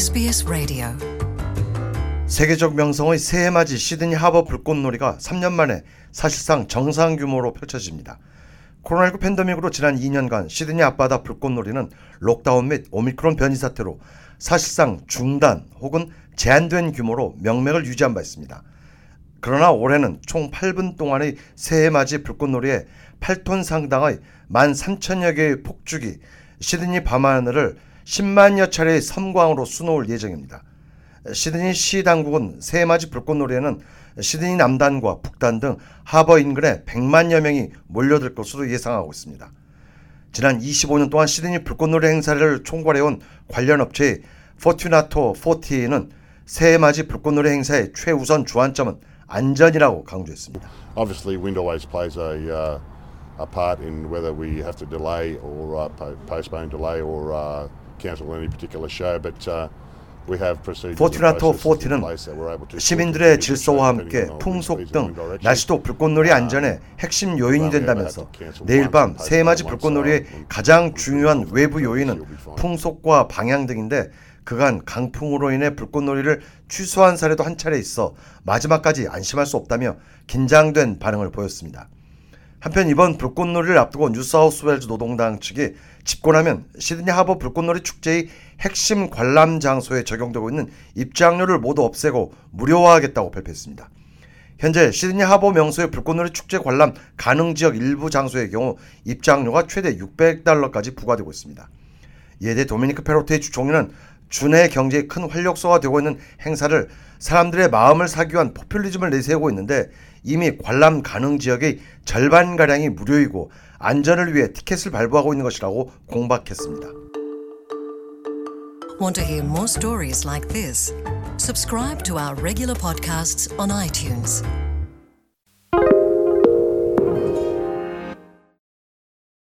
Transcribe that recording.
SBS Radio. 세계적 명성의 새해 맞이 시드니 하버 불꽃놀이가 3년 만에 사실상 정상 규모로 펼쳐집니다. 코로나19 팬데믹으로 지난 2년간 시드니 앞바다 불꽃놀이는 록다운 및 오미크론 변이 사태로 사실상 중단 혹은 제한된 규모로 명맥을 유지한 바 있습니다. 그러나 올해는 총 8분 동안의 새해 맞이 불꽃놀이에 8톤 상당의 13,000여 개의 폭죽이 시드니 밤하늘을 10만여 차례의 섬광으로 수놓을 예정입니다. 시드니 시 당국은 새해맞이 불꽃놀이에는 시드니 남단과 북단 등 하버 인근에 100만여 명이 몰려들 것으로 예상하고 있습니다. 지난 25년 동안 시드니 불꽃놀이 행사를 총괄해온 관련 업체의 포튜나토 40는 새해맞이 불꽃놀이 행사의 최우선 주안점은 안전이라고 강조했습니다. Obviously, wind always plays a, uh, a part in whether we have to delay or uh, po- postpone, delay or uh, cancel any particular show, but uh, we have procedures. and 포튜나토 processes in 40는 place that we're able to 시민들의 질서와 함께 풍속 등. 날씨도 불꽃놀이 안전의 핵심 요인이 된다면서 내일 밤 새해맞이 불꽃놀이의 가장 중요한 외부 요인은 풍속과 방향 등인데 그간 강풍으로 인해 불꽃놀이를 취소한 사례도 한 차례 있어 마지막까지 안심할 수 없다며 긴장된 반응을 보였습니다. 한편 이번 불꽃놀이를 앞두고 뉴사우스웨일즈 노동당 측이 집권하면 시드니 하버 불꽃놀이 축제의 핵심 관람 장소에 적용되고 있는 입장료를 모두 없애고 무료화하겠다고 발표했습니다. 현재 시드니 하버 명소의 불꽃놀이 축제 관람 가능 지역 일부 장소의 경우 입장료가 최대 600달러까지 부과되고 있습니다. 이에 대해 도미니크 페로테의 주총리는 준해 경제의 큰 활력소가 되고 있는 행사를 사람들의 마음을 사기 위한 포퓰리즘을 내세우고 있는데 이미 관람 가능 지역의 절반가량이 무료이고 안전을 위해 티켓을 발부하고 있는 것이라고 공박했습니다. Want to hear more stories like this? Subscribe to our regular podcasts on iTunes.